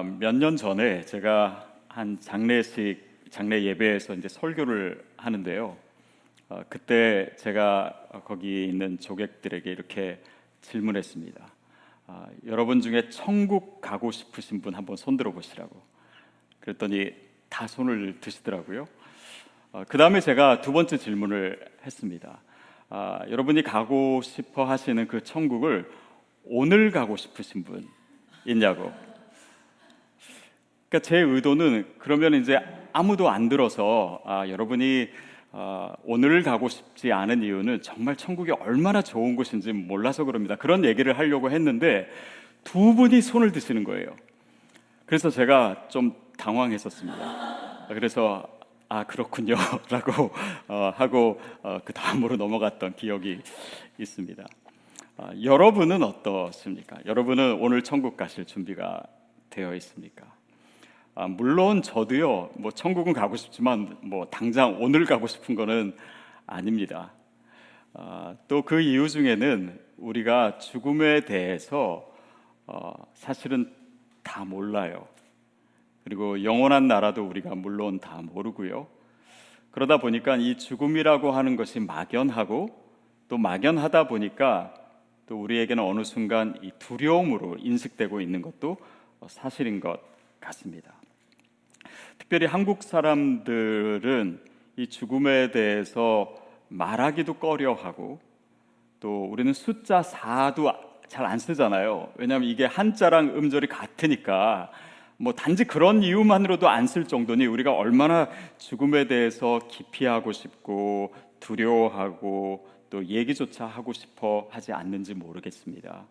아, 몇 년 전에 제가 한 장례식 장례 예배에서 이제 설교를 하는데요. 어, 그때 제가 거기 있는 조객들에게 이렇게 질문했습니다. 아, 여러분 중에 천국 가고 싶으신 분 한번 손 들어 보시라고. 그랬더니 다 손을 드시더라고요. 어, 그 다음에 제가 두 번째 질문을 했습니다. 아, 여러분이 가고 싶어 하시는 그 천국을 오늘 가고 싶으신 분 있냐고. 그러니까 제 의도는 그러면 이제 아무도 안 들어서 아, 여러분이 아, 오늘 가고 싶지 않은 이유는 정말 천국이 얼마나 좋은 곳인지 몰라서 그럽니다. 그런 얘기를 하려고 했는데 두 분이 손을 드시는 거예요. 그래서 제가 좀 당황했었습니다. 그래서 아 그렇군요라고 어, 하고 어, 그 다음으로 넘어갔던 기억이 있습니다. 어, 여러분은 어떠십니까? 여러분은 오늘 천국 가실 준비가 되어 있습니까? 아, 물론 저도요, 뭐 천국은 가고 싶지만 뭐 당장 오늘 가고 싶은 거는 아닙니다. 아, 또 그 이유 중에는 우리가 죽음에 대해서 어, 사실은 다 몰라요. 그리고 영원한 나라도 우리가 물론 다 모르고요. 그러다 보니까 이 죽음이라고 하는 것이 막연하고 또 막연하다 보니까 또 우리에게는 어느 순간 이 두려움으로 인식되고 있는 것도 사실인 것 같습니다. 특별히 한국 사람들은 이 죽음에 대해서 말하기도 꺼려하고 또 우리는 숫자 4도 잘 안 쓰잖아요. 왜냐하면 이게 한자랑 음절이 같으니까 뭐 단지 그런 이유만으로도 안 쓸 정도니 우리가 얼마나 죽음에 대해서 기피하고 싶고 두려워하고 또 얘기조차 하고 싶어 하지 않는지 모르겠습니다.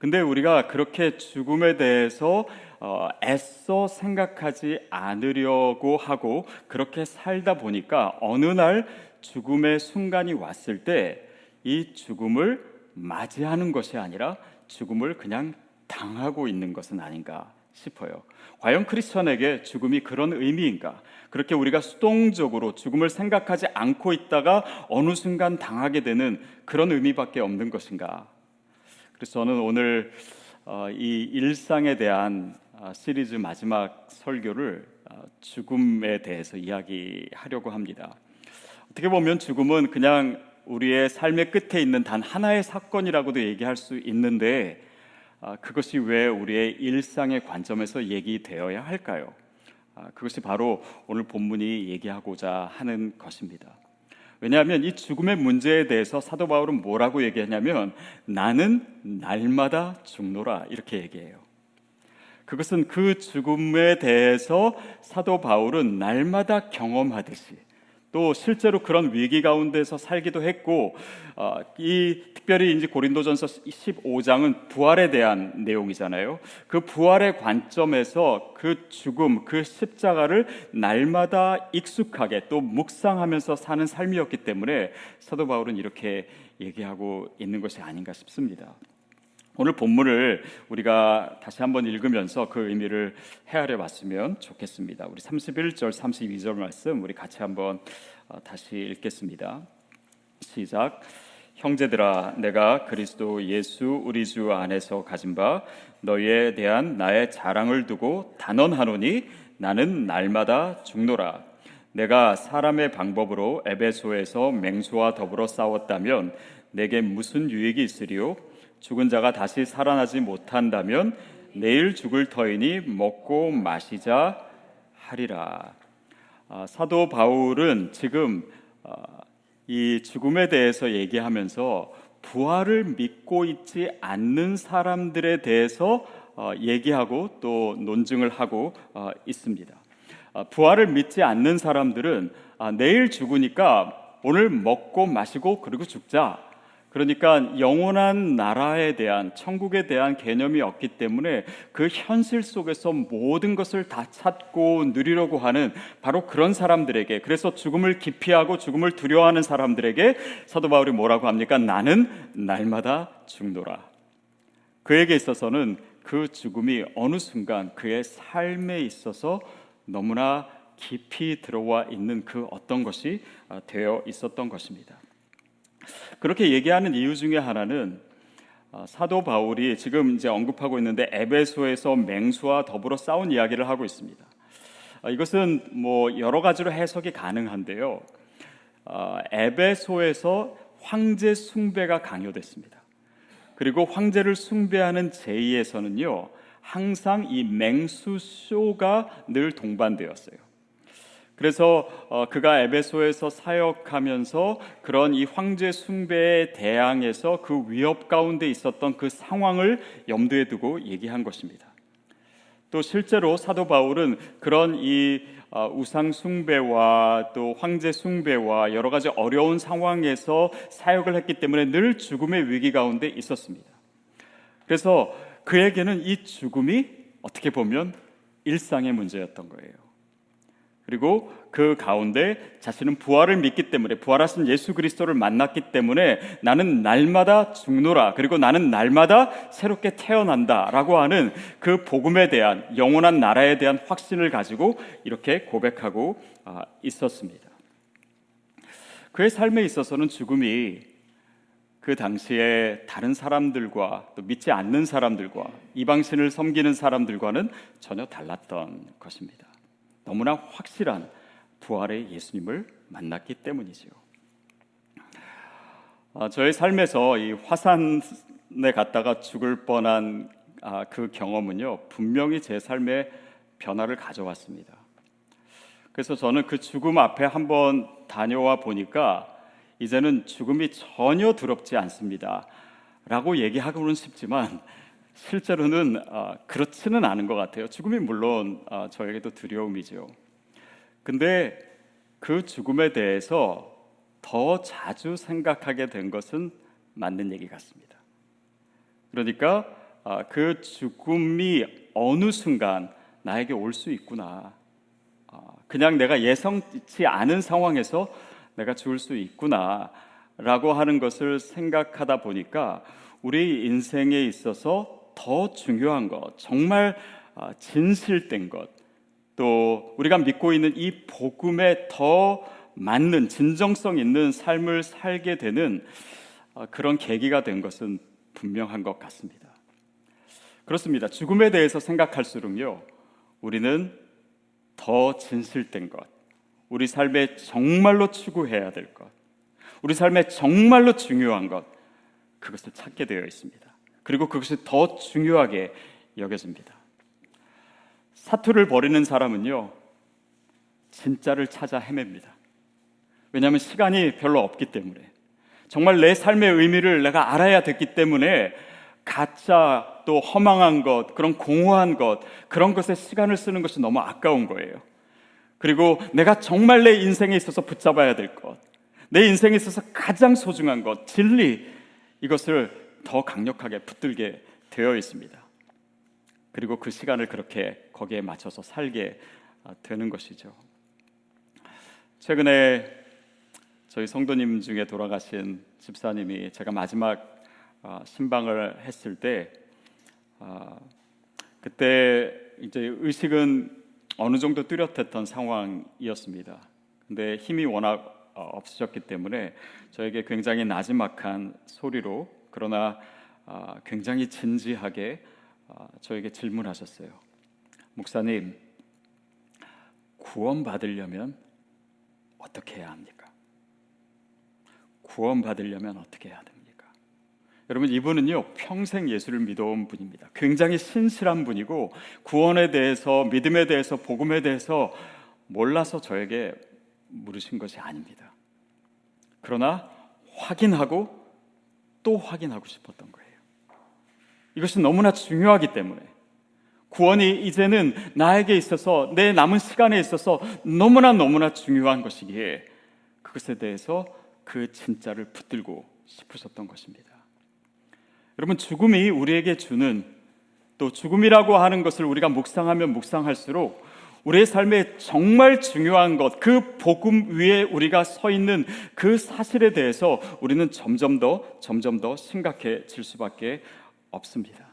근데 우리가 그렇게 죽음에 대해서 어, 애써 생각하지 않으려고 하고 그렇게 살다 보니까 어느 날 죽음의 순간이 왔을 때 이 죽음을 맞이하는 것이 아니라 죽음을 그냥 당하고 있는 것은 아닌가 싶어요. 과연 크리스천에게 죽음이 그런 의미인가? 그렇게 우리가 수동적으로 죽음을 생각하지 않고 있다가 어느 순간 당하게 되는 그런 의미밖에 없는 것인가? 그래서 저는 오늘 어, 이 일상에 대한 어, 시리즈 마지막 설교를 어, 죽음에 대해서 이야기하려고 합니다. 어떻게 보면 죽음은 그냥 우리의 삶의 끝에 있는 단 하나의 사건이라고도 얘기할 수 있는데 그것이 왜 우리의 일상의 관점에서 얘기되어야 할까요? 그것이 바로 오늘 본문이 얘기하고자 하는 것입니다. 왜냐하면 이 죽음의 문제에 대해서 사도 바울은 뭐라고 얘기하냐면 나는 날마다 죽노라 이렇게 얘기해요. 그것은 그 죽음에 대해서 사도 바울은 날마다 경험하듯이 또 실제로 그런 위기 가운데서 살기도 했고 어, 이 특별히 이제 고린도전서 15장은 부활에 대한 내용이잖아요. 그 부활의 관점에서 그 죽음, 그 십자가를 날마다 익숙하게 또 묵상하면서 사는 삶이었기 때문에 사도 바울은 이렇게 얘기하고 있는 것이 아닌가 싶습니다. 오늘 본문을 우리가 다시 한번 읽으면서 그 의미를 헤아려 봤으면 좋겠습니다. 우리 31절, 32절 말씀 우리 같이 한번 어, 다시 읽겠습니다. 시작. 형제들아 내가 그리스도 예수 우리 주 안에서 가진 바 너희에 대한 나의 자랑을 두고 단언하노니 나는 날마다 죽노라 내가 사람의 방법으로 에베소에서 맹수와 더불어 싸웠다면 내게 무슨 유익이 있으리요 죽은 자가 다시 살아나지 못한다면 내일 죽을 터이니 먹고 마시자 하리라 아, 사도 바울은 지금 아, 이 죽음에 대해서 얘기하면서 부활을 믿고 있지 않는 사람들에 대해서 어, 얘기하고 또 논증을 하고 어, 있습니다. 어, 부활을 믿지 않는 사람들은 아, 내일 죽으니까 오늘 먹고 마시고 그리고 죽자 그러니까 영원한 나라에 대한 천국에 대한 개념이 없기 때문에 그 현실 속에서 모든 것을 다 찾고 누리려고 하는 바로 그런 사람들에게 그래서 죽음을 기피하고 죽음을 두려워하는 사람들에게 사도 바울이 뭐라고 합니까? 나는 날마다 죽노라. 그에게 있어서는 그 죽음이 어느 순간 그의 삶에 있어서 너무나 깊이 들어와 있는 그 어떤 것이 되어 있었던 것입니다. 그렇게 얘기하는 이유 중에 하나는 어, 사도 바울이 지금 이제 언급하고 있는데 에베소에서 맹수와 더불어 싸운 이야기를 하고 있습니다. 어, 이것은 뭐 여러 가지로 해석이 가능한데요. 어, 에베소에서 황제 숭배가 강요됐습니다. 그리고 황제를 숭배하는 제의에서는요, 항상 이 맹수 쇼가 늘 동반되었어요. 그래서 어, 그가 에베소에서 사역하면서 그런 이 황제 숭배에 대항해서 그 위협 가운데 있었던 그 상황을 염두에 두고 얘기한 것입니다. 또 실제로 사도 바울은 그런 이 어, 우상 숭배와 또 황제 숭배와 여러 가지 어려운 상황에서 사역을 했기 때문에 늘 죽음의 위기 가운데 있었습니다. 그래서 그에게는 이 죽음이 어떻게 보면 일상의 문제였던 거예요. 그리고 그 가운데 자신은 부활을 믿기 때문에 부활하신 예수 그리스도를 만났기 때문에 나는 날마다 죽노라 그리고 나는 날마다 새롭게 태어난다라고 하는 그 복음에 대한 영원한 나라에 대한 확신을 가지고 이렇게 고백하고 아, 있었습니다. 그의 삶에 있어서는 죽음이 그 당시에 다른 사람들과 또 믿지 않는 사람들과 이방신을 섬기는 사람들과는 전혀 달랐던 것입니다. 너무나 확실한 부활의 예수님을 만났기 때문이지요. 아, 저의 삶에서 이 화산에 갔다가 죽을 뻔한 아, 그 경험은요 분명히 제 삶에 변화를 가져왔습니다. 그래서 저는 그 죽음 앞에 한번 다녀와 보니까 이제는 죽음이 전혀 두렵지 않습니다. 라고 얘기하고는 싶지만 실제로는 아, 그렇지는 않은 것 같아요. 죽음이 물론 아, 저에게도 두려움이죠. 근데 그 죽음에 대해서 더 자주 생각하게 된 것은 맞는 얘기 같습니다. 그러니까 아, 그 죽음이 어느 순간 나에게 올 수 있구나. 그냥 내가 예상치 않은 상황에서 내가 죽을 수 있구나 라고 하는 것을 생각하다 보니까 우리 인생에 있어서 더 중요한 것, 정말 아, 진실된 것, 또 우리가 믿고 있는 이 복음에 더 맞는 진정성 있는 삶을 살게 되는 아, 그런 계기가 된 것은 분명한 것 같습니다. 그렇습니다. 죽음에 대해서 생각할수록요, 우리는 더 진실된 것, 우리 삶에 정말로 추구해야 될 것, 우리 삶에 정말로 중요한 것, 그것을 찾게 되어 있습니다. 그리고 그것이 더 중요하게 여겨집니다. 사투를 벌이는 사람은요, 진짜를 찾아 헤맵니다. 왜냐하면 시간이 별로 없기 때문에. 정말 내 삶의 의미를 내가 알아야 됐기 때문에 가짜 또 허망한 것, 그런 공허한 것, 그런 것에 시간을 쓰는 것이 너무 아까운 거예요. 그리고 내가 정말 내 인생에 있어서 붙잡아야 될 것, 내 인생에 있어서 가장 소중한 것, 진리, 이것을 더 강력하게 붙들게 되어 있습니다. 그리고 그 시간을 그렇게 거기에 맞춰서 살게 아, 되는 것이죠. 최근에 저희 성도님 중에 돌아가신 집사님이 제가 마지막 아, 신방을 했을 때 아, 그때 이제 의식은 어느 정도 뚜렷했던 상황이었습니다. 근데 힘이 워낙 어, 없으셨기 때문에 저에게 굉장히 나지막한 소리로 그러나 아, 굉장히 진지하게 아, 저에게 질문하셨어요. 목사님, 구원 받으려면 어떻게 해야 합니까? 구원 받으려면 어떻게 해야 됩니까? 여러분 이분은요 평생 예수를 믿어온 분입니다. 굉장히 신실한 분이고 구원에 대해서 믿음에 대해서 복음에 대해서 몰라서 저에게 물으신 것이 아닙니다. 그러나 확인하고 또 확인하고 싶었던 거예요. 이것이 너무나 중요하기 때문에 구원이 이제는 나에게 있어서 내 남은 시간에 있어서 너무나 너무나 중요한 것이기에 그것에 대해서 그 진짜를 붙들고 싶으셨던 것입니다. 여러분 죽음이 우리에게 주는 또 죽음이라고 하는 것을 우리가 묵상하면 묵상할수록 우리의 삶에 정말 중요한 것, 그 복음 위에 우리가 서 있는 그 사실에 대해서 우리는 점점 더, 점점 더 심각해질 수밖에 없습니다.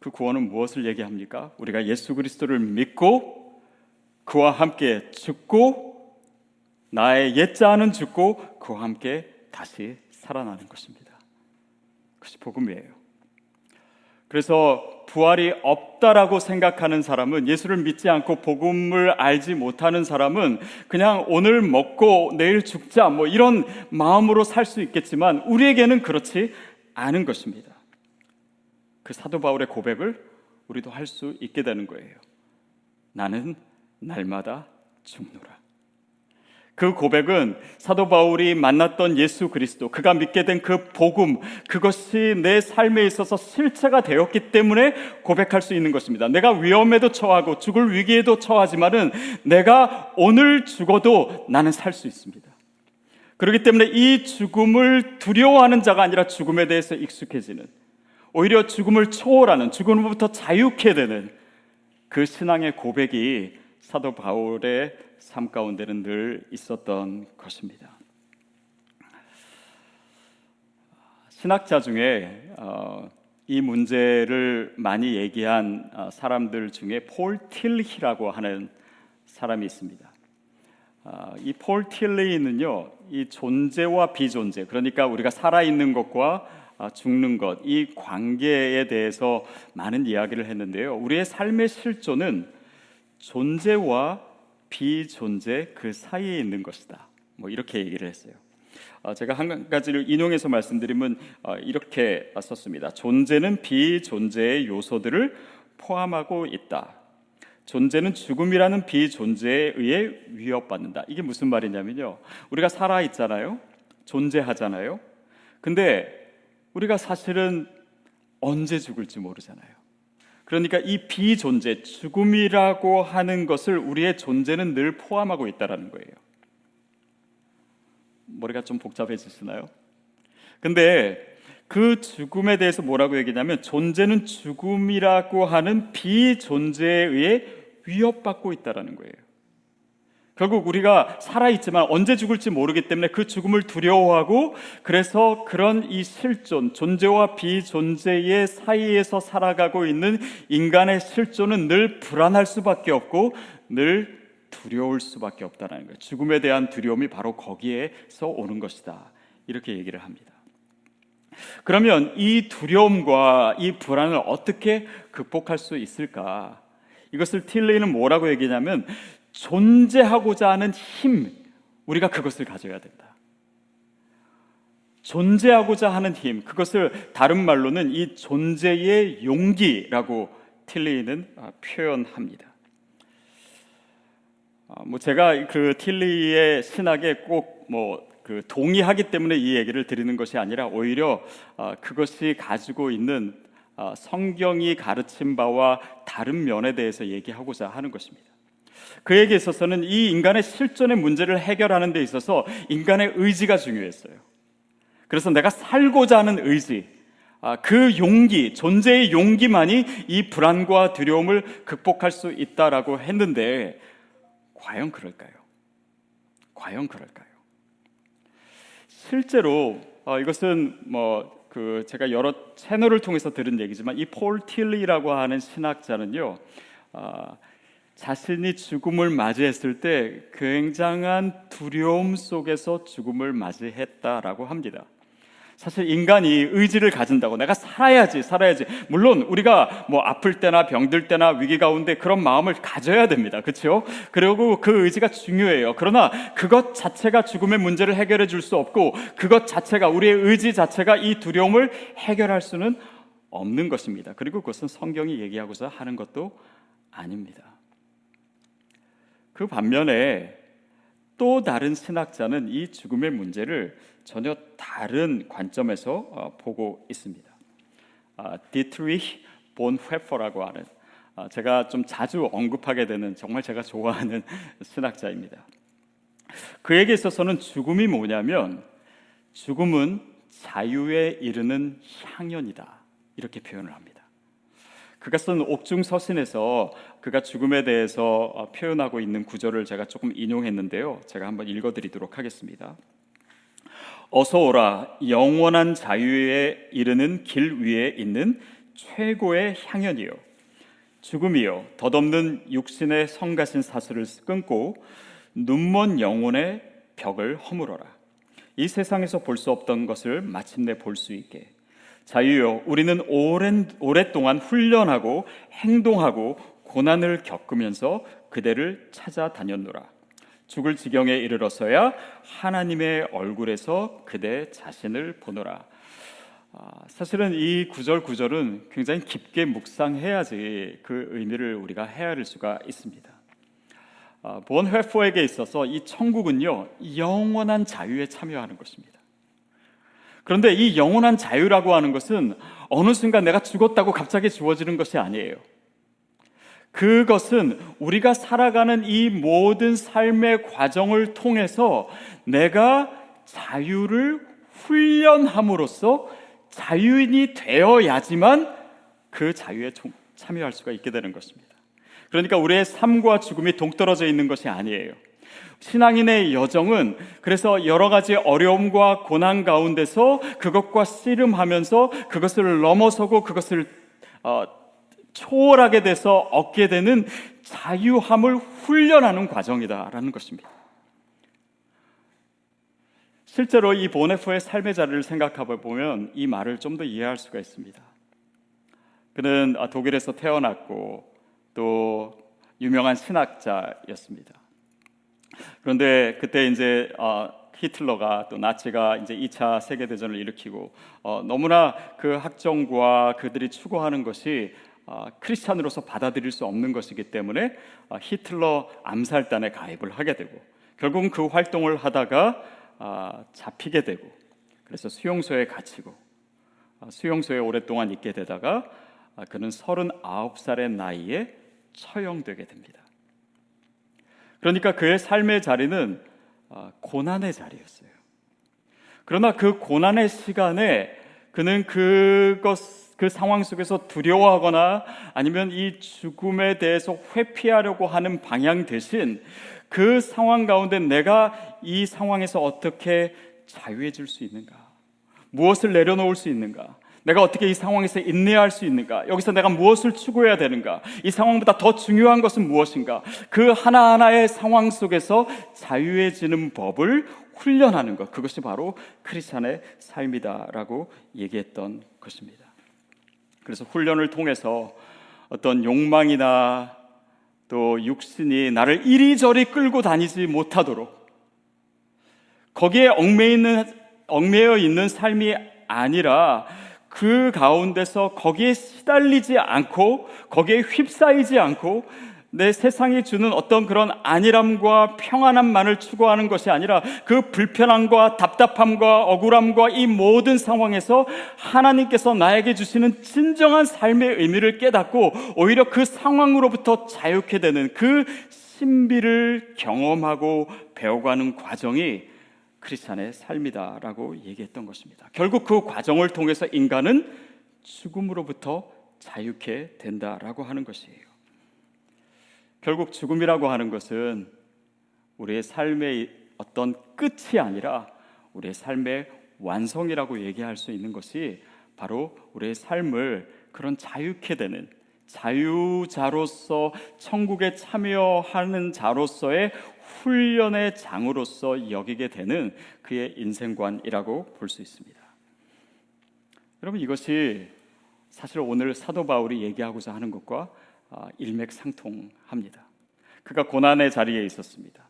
그 구원은 무엇을 얘기합니까? 우리가 예수 그리스도를 믿고 그와 함께 죽고 나의 옛자는 죽고 그와 함께 다시 살아나는 것입니다. 그것이 복음이에요. 그래서 부활이 없다라고 생각하는 사람은 예수를 믿지 않고 복음을 알지 못하는 사람은 그냥 오늘 먹고 내일 죽자 뭐 이런 마음으로 살 수 있겠지만 우리에게는 그렇지 않은 것입니다. 그 사도 바울의 고백을 우리도 할 수 있게 되는 거예요. 나는 날마다 죽노라. 그 고백은 사도 바울이 만났던 예수 그리스도, 그가 믿게 된 그 복음, 그것이 내 삶에 있어서 실체가 되었기 때문에 고백할 수 있는 것입니다. 내가 위험에도 처하고 죽을 위기에도 처하지만은 내가 오늘 죽어도 나는 살 수 있습니다. 그렇기 때문에 이 죽음을 두려워하는 자가 아니라 죽음에 대해서 익숙해지는, 오히려 죽음을 초월하는, 죽음으로부터 자유케 되는 그 신앙의 고백이 사도 바울의 삶 가운데는 늘 있었던 것입니다. 신학자 중에 어, 이 문제를 많이 얘기한 어, 사람들 중에 폴 틸리라고 하는 사람이 있습니다. 어, 이폴 틸리는요, 이 존재와 비존재, 그러니까 우리가 살아 있는 것과 죽는 것, 이 관계에 대해서 많은 이야기를 했는데요. 우리의 삶의 실존은 존재와 비존재 그 사이에 있는 것이다. 뭐 이렇게 얘기를 했어요. 어, 제가 한 가지를 인용해서 말씀드리면 어, 이렇게 썼습니다. 존재는 비존재의 요소들을 포함하고 있다. 존재는 죽음이라는 비존재에 의해 위협받는다. 이게 무슨 말이냐면요. 우리가 살아 있잖아요. 존재하잖아요. 근데 우리가 사실은 언제 죽을지 모르잖아요. 그러니까 이 비존재, 죽음이라고 하는 것을 우리의 존재는 늘 포함하고 있다라는 거예요. 머리가 좀 복잡해지시나요? 근데 그 죽음에 대해서 뭐라고 얘기냐면 존재는 죽음이라고 하는 비존재에 의해 위협받고 있다라는 거예요. 결국 우리가 살아있지만 언제 죽을지 모르기 때문에 그 죽음을 두려워하고 그래서 그런 이 실존, 존재와 비존재의 사이에서 살아가고 있는 인간의 실존은 늘 불안할 수밖에 없고 늘 두려울 수밖에 없다는 거예요. 죽음에 대한 두려움이 바로 거기에서 오는 것이다. 이렇게 얘기를 합니다. 그러면 이 두려움과 이 불안을 어떻게 극복할 수 있을까? 이것을 틸레이는 뭐라고 얘기냐면 존재하고자 하는 힘, 우리가 그것을 가져야 된다. 존재하고자 하는 힘, 그것을 다른 말로는 이 존재의 용기라고 틸리는 아, 표현합니다. 아, 뭐 제가 그 틸리의 신학에 꼭뭐 그 동의하기 때문에 이 얘기를 드리는 것이 아니라 오히려 아, 그것이 가지고 있는 성경이 가르친 바와 다른 면에 대해서 얘기하고자 하는 것입니다. 그에게 있어서는 이 인간의 실존의 문제를 해결하는 데 있어서 인간의 의지가 중요했어요. 그래서 내가 살고자 하는 의지, 아, 그 용기, 존재의 용기만이 이 불안과 두려움을 극복할 수 있다라고 했는데, 과연 그럴까요? 과연 그럴까요? 실제로 어, 이것은 뭐 그 제가 여러 채널을 통해서 들은 얘기지만 이 폴 틸리라고 하는 신학자는요. 어, 자신이 죽음을 맞이했을 때 굉장한 두려움 속에서 죽음을 맞이했다라고 합니다. 사실 인간이 의지를 가진다고 내가 살아야지, 살아야지. 물론 우리가 뭐 아플 때나 병들 때나 위기 가운데 그런 마음을 가져야 됩니다. 그렇죠? 그리고 그 의지가 중요해요. 그러나 그것 자체가 죽음의 문제를 해결해 줄 수 없고 그것 자체가 우리의 의지 자체가 이 두려움을 해결할 수는 없는 것입니다. 그리고 그것은 성경이 얘기하고자 하는 것도 아닙니다. 그 반면에 또 다른 신학자는 이 죽음의 문제를 전혀 다른 관점에서 어, 보고 있습니다. 디트리히 본 회퍼라고 하는 아, 제가 좀 자주 언급하게 되는 정말 제가 좋아하는 신학자입니다. 그에게 있어서는 죽음이 뭐냐면 죽음은 자유에 이르는 향연이다 이렇게 표현을 합니다. 그가 쓴 옥중 서신에서 그가 죽음에 대해서 어, 표현하고 있는 구절을 제가 조금 인용했는데요. 제가 한번 읽어드리도록 하겠습니다. 어서 오라. 영원한 자유에 이르는 길 위에 있는 최고의 향연이요. 죽음이요. 덧없는 육신의 성가신 사슬을 끊고 눈먼 영혼의 벽을 허물어라. 이 세상에서 볼 수 없던 것을 마침내 볼 수 있게 자유요, 우리는 오랜, 오랫동안 훈련하고 행동하고 고난을 겪으면서 그대를 찾아다녔노라. 죽을 지경에 이르러서야 하나님의 얼굴에서 그대 자신을 보노라. 아, 사실은 이 구절 구절은 굉장히 깊게 묵상해야지 그 의미를 우리가 헤아릴 수가 있습니다. 아, 본 회포에게 있어서 이 천국은요 영원한 자유에 참여하는 것입니다. 그런데 이 영원한 자유라고 하는 것은 어느 순간 내가 죽었다고 갑자기 주어지는 것이 아니에요. 그것은 우리가 살아가는 이 모든 삶의 과정을 통해서 내가 자유를 훈련함으로써 자유인이 되어야지만 그 자유에 참여할 수가 있게 되는 것입니다. 그러니까 우리의 삶과 죽음이 동떨어져 있는 것이 아니에요. 신앙인의 여정은 그래서 여러 가지 어려움과 고난 가운데서 그것과 씨름하면서 그것을 넘어서고 그것을 어, 초월하게 돼서 얻게 되는 자유함을 훈련하는 과정이다라는 것입니다. 실제로 이 보네프의 삶의 자리를 생각해 보면 이 말을 좀 더 이해할 수가 있습니다. 그는 독일에서 태어났고 또 유명한 신학자였습니다. 그런데 그때 이제 어, 히틀러가 또 나치가 이제 2차 세계 대전을 일으키고 어, 너무나 그 학정과 그들이 추구하는 것이 어, 크리스찬으로서 받아들일 수 없는 것이기 때문에 어, 히틀러 암살단에 가입을 하게 되고 결국은 그 활동을 하다가 어, 잡히게 되고 그래서 수용소에 갇히고 어, 수용소에 오랫동안 있게 되다가 어, 그는 39살의 나이에 처형되게 됩니다. 그러니까 그의 삶의 자리는 어, 고난의 자리였어요. 그러나 그 고난의 시간에 그는 그것 그 상황 속에서 두려워하거나 아니면 이 죽음에 대해서 회피하려고 하는 방향 대신 그 상황 가운데 내가 이 상황에서 어떻게 자유해질 수 있는가? 무엇을 내려놓을 수 있는가? 내가 어떻게 이 상황에서 인내할 수 있는가? 여기서 내가 무엇을 추구해야 되는가? 이 상황보다 더 중요한 것은 무엇인가? 그 하나하나의 상황 속에서 자유해지는 법을 훈련하는 것. 그것이 바로 크리스찬의 삶이다라고 얘기했던 것입니다. 그래서 훈련을 통해서 어떤 욕망이나 또 육신이 나를 이리저리 끌고 다니지 못하도록 거기에 얽매여 있는, 얽매여 있는 삶이 아니라 그 가운데서 거기에 시달리지 않고 거기에 휩싸이지 않고 내 세상이 주는 어떤 그런 안일함과 평안함만을 추구하는 것이 아니라 그 불편함과 답답함과 억울함과 이 모든 상황에서 하나님께서 나에게 주시는 진정한 삶의 의미를 깨닫고 오히려 그 상황으로부터 자유케 되는 그 신비를 경험하고 배워가는 과정이 크리스찬의 삶이다라고 얘기했던 것입니다. 결국 그 과정을 통해서 인간은 죽음으로부터 자유케 된다라고 하는 것이에요. 결국 죽음이라고 하는 것은 우리의 삶의 어떤 끝이 아니라 우리의 삶의 완성이라고 얘기할 수 있는 것이 바로 우리의 삶을 그런 자유케 되는 자유자로서 천국에 참여하는 자로서의 훈련의 장으로서 여기게 되는 그의 인생관이라고 볼 수 있습니다. 여러분 이것이 사실 오늘 사도 바울이 얘기하고자 하는 것과 아, 일맥상통합니다. 그가 고난의 자리에 있었습니다.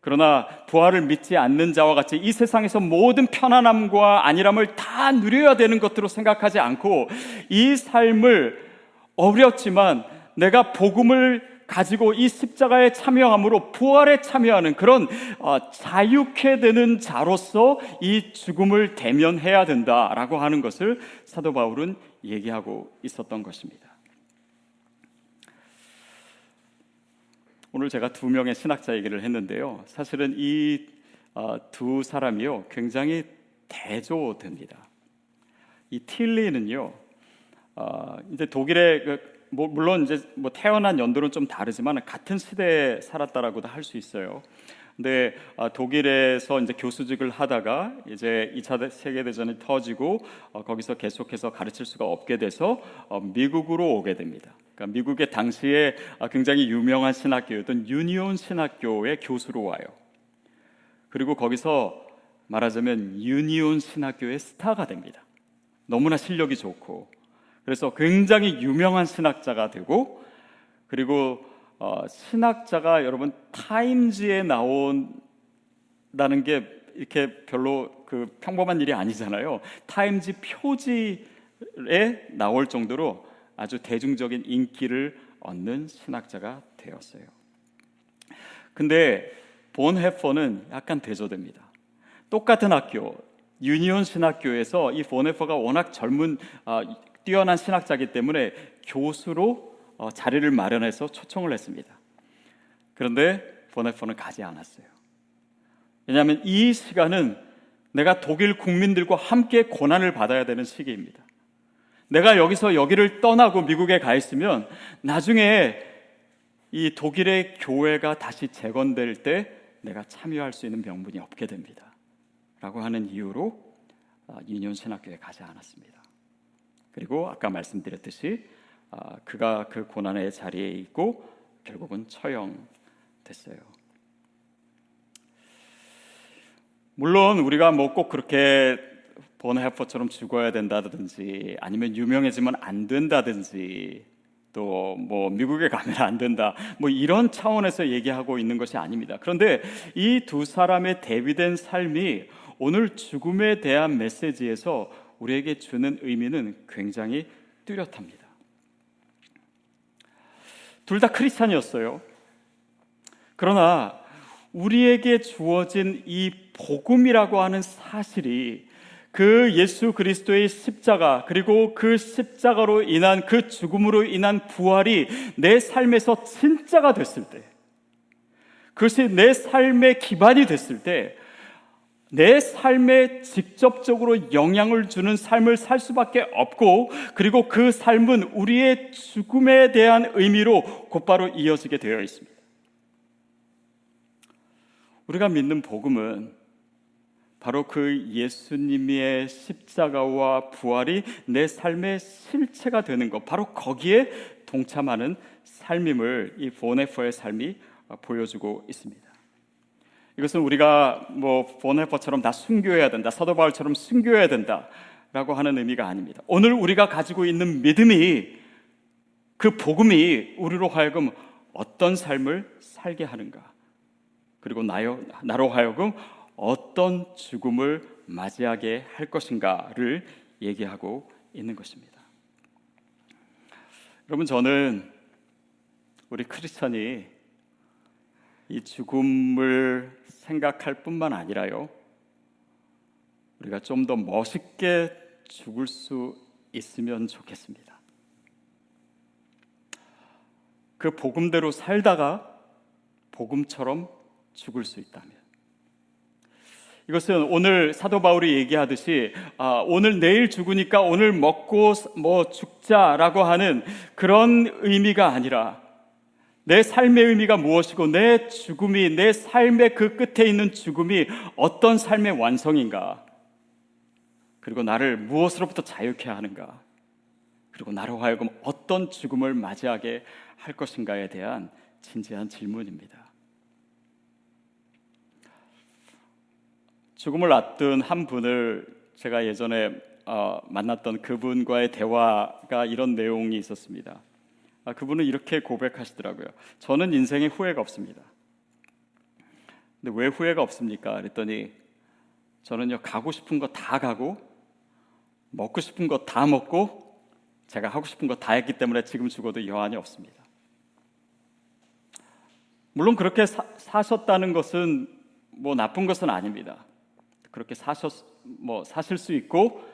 그러나 부활을 믿지 않는 자와 같이 이 세상에서 모든 편안함과 안일함을 다 누려야 되는 것으로 생각하지 않고 이 삶을 어렵지만 내가 복음을 가지고 이 십자가에 참여함으로 부활에 참여하는 그런 어, 자유케 되는 자로서 이 죽음을 대면해야 된다라고 하는 것을 사도 바울은 얘기하고 있었던 것입니다. 오늘 제가 두 명의 신학자 얘기를 했는데요. 사실은 이두 어, 사람이요 굉장히 대조됩니다. 이 틸리는요, 어, 이제 독일의 그, 뭐, 물론 이제 뭐 태어난 연도는 좀 다르지만 같은 시대에 살았다라고도 할 수 있어요. 근데 어, 독일에서 이제 교수직을 하다가 이제 2차 세계 대전이 터지고 어, 거기서 계속해서 가르칠 수가 없게 돼서 어, 미국으로 오게 됩니다. 그러니까 미국의 당시에 아, 굉장히 유명한 신학교였던 유니온 신학교의 교수로 와요. 그리고 거기서 말하자면 유니온 신학교의 스타가 됩니다. 너무나 실력이 좋고 그래서 굉장히 유명한 신학자가 되고 그리고 어, 신학자가 여러분 타임즈에 나온다는 게 이렇게 별로 그 평범한 일이 아니잖아요. 타임즈 표지에 나올 정도로 아주 대중적인 인기를 얻는 신학자가 되었어요. 근데 본 해퍼는 약간 대조됩니다. 똑같은 학교 유니온 신학교에서 이 보네퍼가 워낙 젊은 어, 뛰어난 신학자이기 때문에 교수로 어, 자리를 마련해서 초청을 했습니다. 그런데 보네퍼는 가지 않았어요. 왜냐하면 이 시간은 내가 독일 국민들과 함께 고난을 받아야 되는 시기입니다. 내가 여기서 여기를 떠나고 미국에 가 있으면 나중에 이 독일의 교회가 다시 재건될 때 내가 참여할 수 있는 명분이 없게 됩니다. 라고 하는 이유로 아, 유니온 신학교에 가지 않았습니다. 그리고 아까 말씀드렸듯이 아, 그가 그 고난의 자리에 있고 결국은 처형됐어요. 물론 우리가 뭐 꼭 그렇게 본해퍼처럼 죽어야 된다든지 아니면 유명해지면 안 된다든지 또 뭐 미국에 가면 안 된다 뭐 이런 차원에서 얘기하고 있는 것이 아닙니다. 그런데 이 두 사람의 대비된 삶이 오늘 죽음에 대한 메시지에서 우리에게 주는 의미는 굉장히 뚜렷합니다. 둘 다 크리스찬이었어요. 그러나 우리에게 주어진 이 복음이라고 하는 사실이 그 예수 그리스도의 십자가 그리고 그 십자가로 인한 그 죽음으로 인한 부활이 내 삶에서 진짜가 됐을 때 그것이 내 삶의 기반이 됐을 때 내 삶에 직접적으로 영향을 주는 삶을 살 수밖에 없고 그리고 그 삶은 우리의 죽음에 대한 의미로 곧바로 이어지게 되어 있습니다. 우리가 믿는 복음은 바로 그 예수님의 십자가와 부활이 내 삶의 실체가 되는 것, 바로 거기에 동참하는 삶임을 이 보네퍼의 삶이 보여주고 있습니다. 이것은 우리가 뭐 보네퍼처럼 다 순교해야 된다, 사도 바울처럼 순교해야 된다라고 하는 의미가 아닙니다. 오늘 우리가 가지고 있는 믿음이 그 복음이 우리로 하여금 어떤 삶을 살게 하는가, 그리고 나요, 나로 하여금 어떤 죽음을 맞이하게 할 것인가를 얘기하고 있는 것입니다. 여러분 저는 우리 크리스천이 이 죽음을 생각할 뿐만 아니라요. 우리가 좀 더 멋있게 죽을 수 있으면 좋겠습니다. 그 복음대로 살다가 복음처럼 죽을 수 있다면 이것은 오늘 사도 바울이 얘기하듯이 아, 오늘 내일 죽으니까 오늘 먹고 뭐 죽자라고 하는 그런 의미가 아니라 내 삶의 의미가 무엇이고 내 죽음이 내 삶의 그 끝에 있는 죽음이 어떤 삶의 완성인가 그리고 나를 무엇으로부터 자유케 하는가 그리고 나로 하여금 어떤 죽음을 맞이하게 할 것인가에 대한 진지한 질문입니다. 죽음을 앞둔 한 분을 제가 예전에 어, 만났던 그분과의 대화가 이런 내용이 있었습니다. 아, 그분은 이렇게 고백하시더라고요. 저는 인생에 후회가 없습니다. 근데 왜 후회가 없습니까? 그랬더니 저는요 가고 싶은 거 다 가고 먹고 싶은 거 다 먹고 제가 하고 싶은 거 다 했기 때문에 지금 죽어도 여한이 없습니다. 물론 그렇게 사, 사셨다는 것은 뭐 나쁜 것은 아닙니다. 그렇게 사셨 뭐 사실 수 있고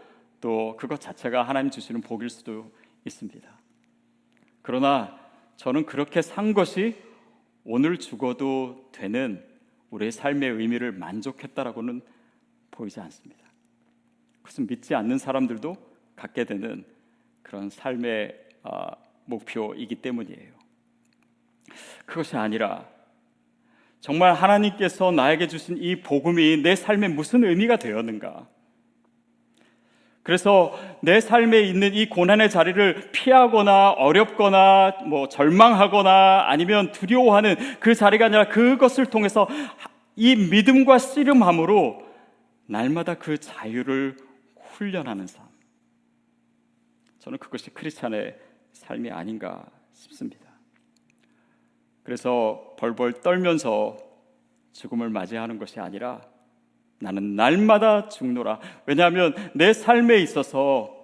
또 그것 자체가 하나님 주시는 복일 수도 있습니다. 그러나 저는 그렇게 산 것이 오늘 죽어도 되는 우리의 삶의 의미를 만족했다라고는 보이지 않습니다. 그것은 믿지 않는 사람들도 갖게 되는 그런 삶의 어, 목표이기 때문이에요. 그것이 아니라 정말 하나님께서 나에게 주신 이 복음이 내 삶에 무슨 의미가 되었는가? 그래서 내 삶에 있는 이 고난의 자리를 피하거나 어렵거나 뭐 절망하거나 아니면 두려워하는 그 자리가 아니라 그것을 통해서 이 믿음과 씨름함으로 날마다 그 자유를 훈련하는 삶. 저는 그것이 크리스찬의 삶이 아닌가 싶습니다. 그래서 벌벌 떨면서 죽음을 맞이하는 것이 아니라 나는 날마다 죽노라. 왜냐하면 내 삶에 있어서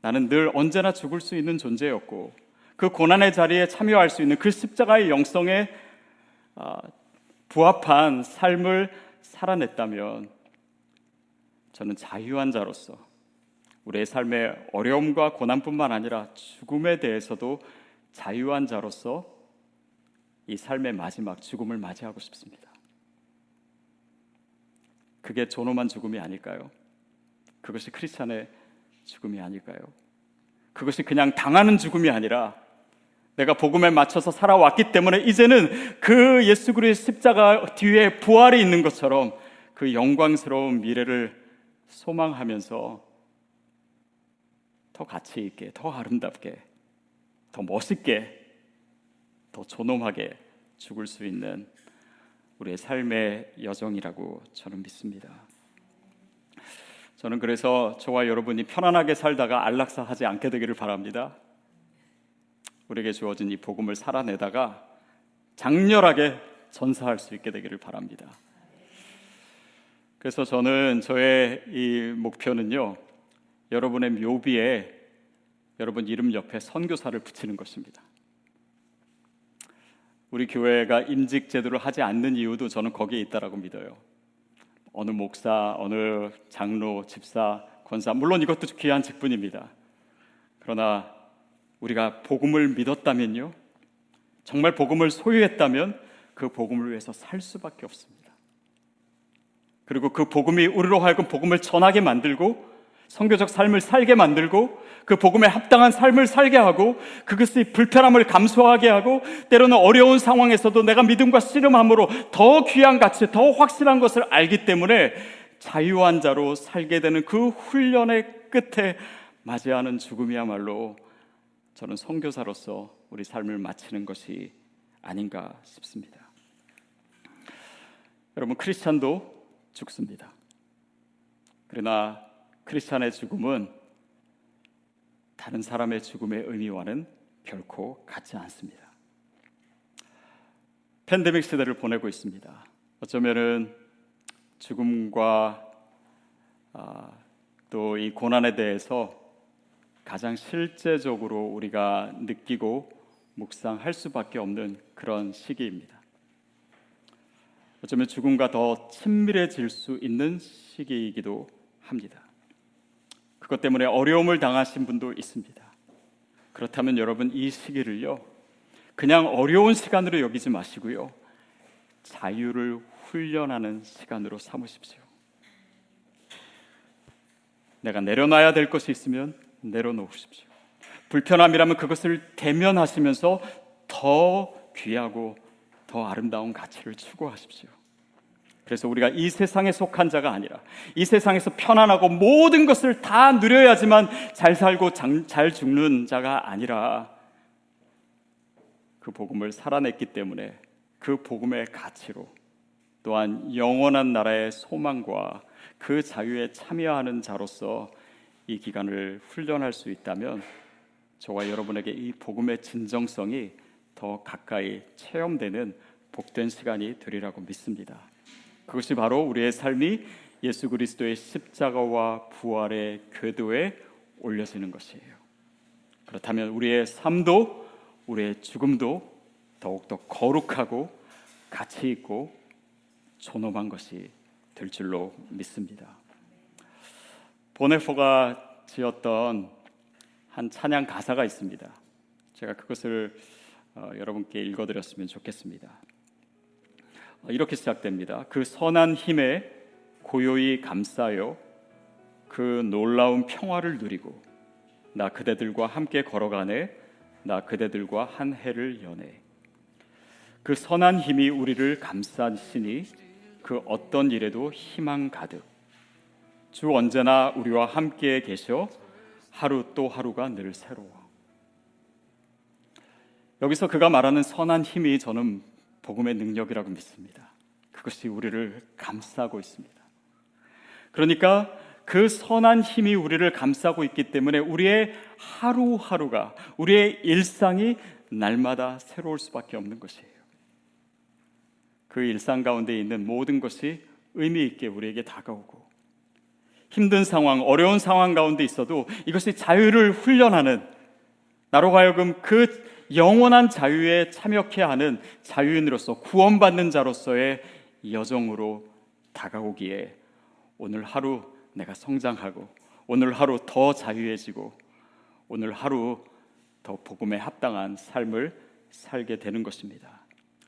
나는 늘 언제나 죽을 수 있는 존재였고 그 고난의 자리에 참여할 수 있는 그 십자가의 영성에 아, 부합한 삶을 살아냈다면 저는 자유한 자로서 우리의 삶의 어려움과 고난뿐만 아니라 죽음에 대해서도 자유한 자로서 이 삶의 마지막 죽음을 맞이하고 싶습니다. 그게 존엄한 죽음이 아닐까요? 그것이 크리스찬의 죽음이 아닐까요? 그것이 그냥 당하는 죽음이 아니라 내가 복음에 맞춰서 살아왔기 때문에 이제는 그 예수 그리스도의 십자가 뒤에 부활이 있는 것처럼 그 영광스러운 미래를 소망하면서 더 가치 있게, 더 아름답게, 더 멋있게, 더 존엄하게 죽을 수 있는 우리의 삶의 여정이라고 저는 믿습니다. 저는 그래서 저와 여러분이 편안하게 살다가 안락사 하지 않게 되기를 바랍니다. 우리에게 주어진 이 복음을 살아내다가 장렬하게 전사할 수 있게 되기를 바랍니다. 그래서 저는 저의 이 목표는요, 여러분의 묘비에 여러분 이름 옆에 선교사를 붙이는 것입니다. 우리 교회가 임직 제도를 하지 않는 이유도 저는 거기에 있다라고 믿어요. 어느 목사, 어느 장로, 집사, 권사 물론 이것도 귀한 직분입니다. 그러나 우리가 복음을 믿었다면요. 정말 복음을 소유했다면 그 복음을 위해서 살 수밖에 없습니다. 그리고 그 복음이 우리로 하여금 복음을 전하게 만들고 성교적 삶을 살게 만들고 그 복음에 합당한 삶을 살게 하고 그것이 불편함을 감수하게 하고 때로는 어려운 상황에서도 내가 믿음과 씨름함으로 더 귀한 가치, 더 확실한 것을 알기 때문에 자유한 자로 살게 되는 그 훈련의 끝에 맞이하는 죽음이야말로 저는 선교사로서 우리 삶을 마치는 것이 아닌가 싶습니다. 여러분 크리스찬도 죽습니다. 그러나 크리스찬의 죽음은 다른 사람의 죽음의 의미와는 결코 같지 않습니다. 팬데믹 시대를 보내고 있습니다. 어쩌면은 죽음과 아, 또이 고난에 대해서 가장 실제적으로 우리가 느끼고 묵상할 수밖에 없는 그런 시기입니다. 어쩌면 죽음과 더 친밀해질 수 있는 시기이기도 합니다. 그것 때문에 어려움을 당하신 분도 있습니다. 그렇다면 여러분 이 시기를요, 그냥 어려운 시간으로 여기지 마시고요, 자유를 훈련하는 시간으로 삼으십시오. 내가 내려놔야 될 것이 있으면 내려놓으십시오. 불편함이라면 그것을 대면하시면서 더 귀하고 더 아름다운 가치를 추구하십시오. 그래서 우리가 이 세상에 속한 자가 아니라 이 세상에서 편안하고 모든 것을 다 누려야지만 잘 살고 잘 죽는 자가 아니라 그 복음을 살아냈기 때문에 그 복음의 가치로 또한 영원한 나라의 소망과 그 자유에 참여하는 자로서 이 기간을 훈련할 수 있다면 저와 여러분에게 이 복음의 진정성이 더 가까이 체험되는 복된 시간이 되리라고 믿습니다. 그것이 바로 우리의 삶이 예수 그리스도의 십자가와 부활의 궤도에 올려지는 것이에요. 그렇다면 우리의 삶도 우리의 죽음도 더욱더 거룩하고 가치 있고 존엄한 것이 될 줄로 믿습니다. 보네포가 지었던 한 찬양 가사가 있습니다. 제가 그것을 어, 여러분께 읽어드렸으면 좋겠습니다. 어, 이렇게 시작됩니다. 그 선한 힘에 고요히 감싸요. 그 놀라운 평화를 누리고 나 그대들과 함께 걸어가네. 나 그대들과 한 해를 연해. 그 선한 힘이 우리를 감싸시니 그 어떤 일에도 희망 가득. 주 언제나 우리와 함께 계셔 하루 또 하루가 늘 새로워. 여기서 그가 말하는 선한 힘이 저는 복음의 능력이라고 믿습니다. 그것이 우리를 감싸고 있습니다. 그러니까 그 선한 힘이 우리를 감싸고 있기 때문에 우리의 하루하루가 우리의 일상이 날마다 새로울 수밖에 없는 것이에요. 그 일상 가운데 있는 모든 것이 의미 있게 우리에게 다가오고 힘든 상황, 어려운 상황 가운데 있어도 이것이 자유를 훈련하는 나로 하여금 그 영원한 자유에 참여케 하는 자유인으로서 구원받는 자로서의 여정으로 다가오기에 오늘 하루 내가 성장하고 오늘 하루 더 자유해지고 오늘 하루 더 복음에 합당한 삶을 살게 되는 것입니다.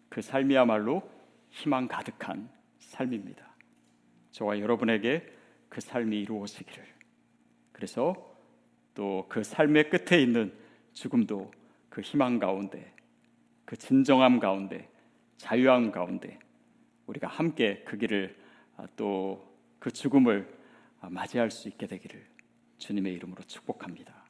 그 삶이야말로 희망 가득한 삶입니다. 저와 여러분에게 그 삶이 이루어지기를. 그래서 또 그 삶의 끝에 있는 죽음도 그 희망 가운데, 그 진정함 가운데, 자유함 가운데 우리가 함께 그 길을 아, 또그 죽음을 아, 맞이할 수 있게 되기를 주님의 이름으로 축복합니다.